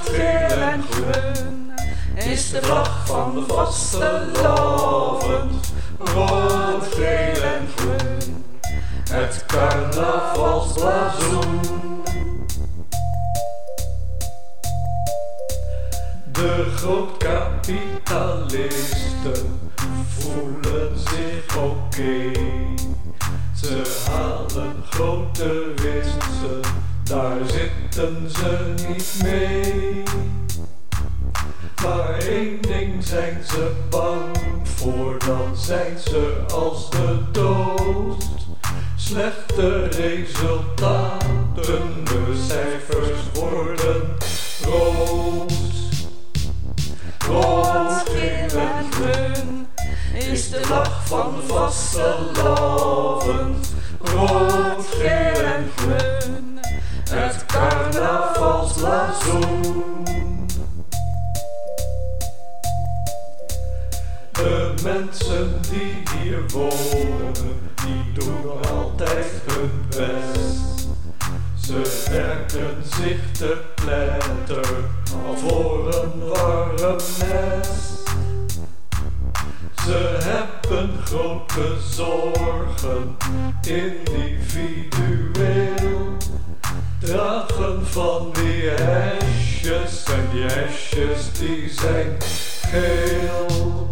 Geel en groen is de vlag van de vastelavond. Rood, geel en groen, het carnavalsblazoen. De grootkapitalisten voelen zich oké. Ze halen grote winsten, daar zitten ze niet mee. Maar één ding zijn ze bang voor, dan zijn ze als de dood. Slechte resultaten, de cijfers worden rood. Rood, geel en groen is de lach van vastelavond. Rood, De mensen die hier wonen, die doen altijd hun best. Ze werken zich te pletter voor een warm nest. Ze hebben grote zorgen, individueel. Dragen van die hesjes en die hesjes die zijn geel.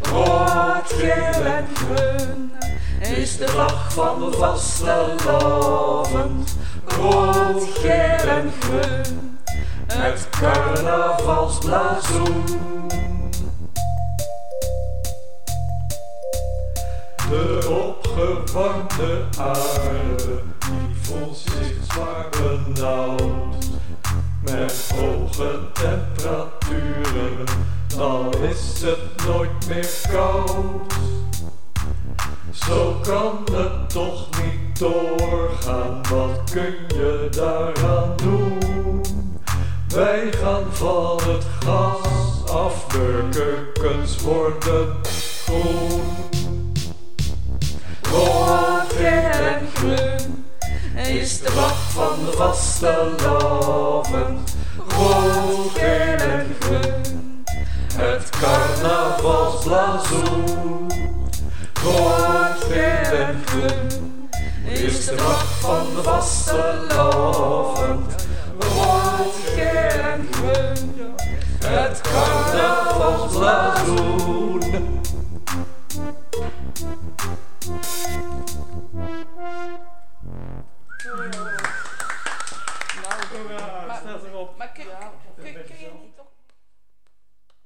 Rood, geel en groen is de vlag van de vastelavond. Rood, geel en groen, het carnavalsblazoen. De opgewarmde aarde, die voelt zich zwaar benauwd. Met hoge temperaturen, dan is het nooit meer koud. Zo kan het toch niet doorgaan, wat kun je daaraan doen? Wij gaan van het gas af, de keukens worden groen. Geel en groen is de vlag van de vastelavond. Rood, geel en groen, het carnavalsblazoen. Rood, geel en groen is de vlag van de vastelavond. Rood, geel en groen, het carnavalsblazoen. Maar kun, kun, kun je niet toch...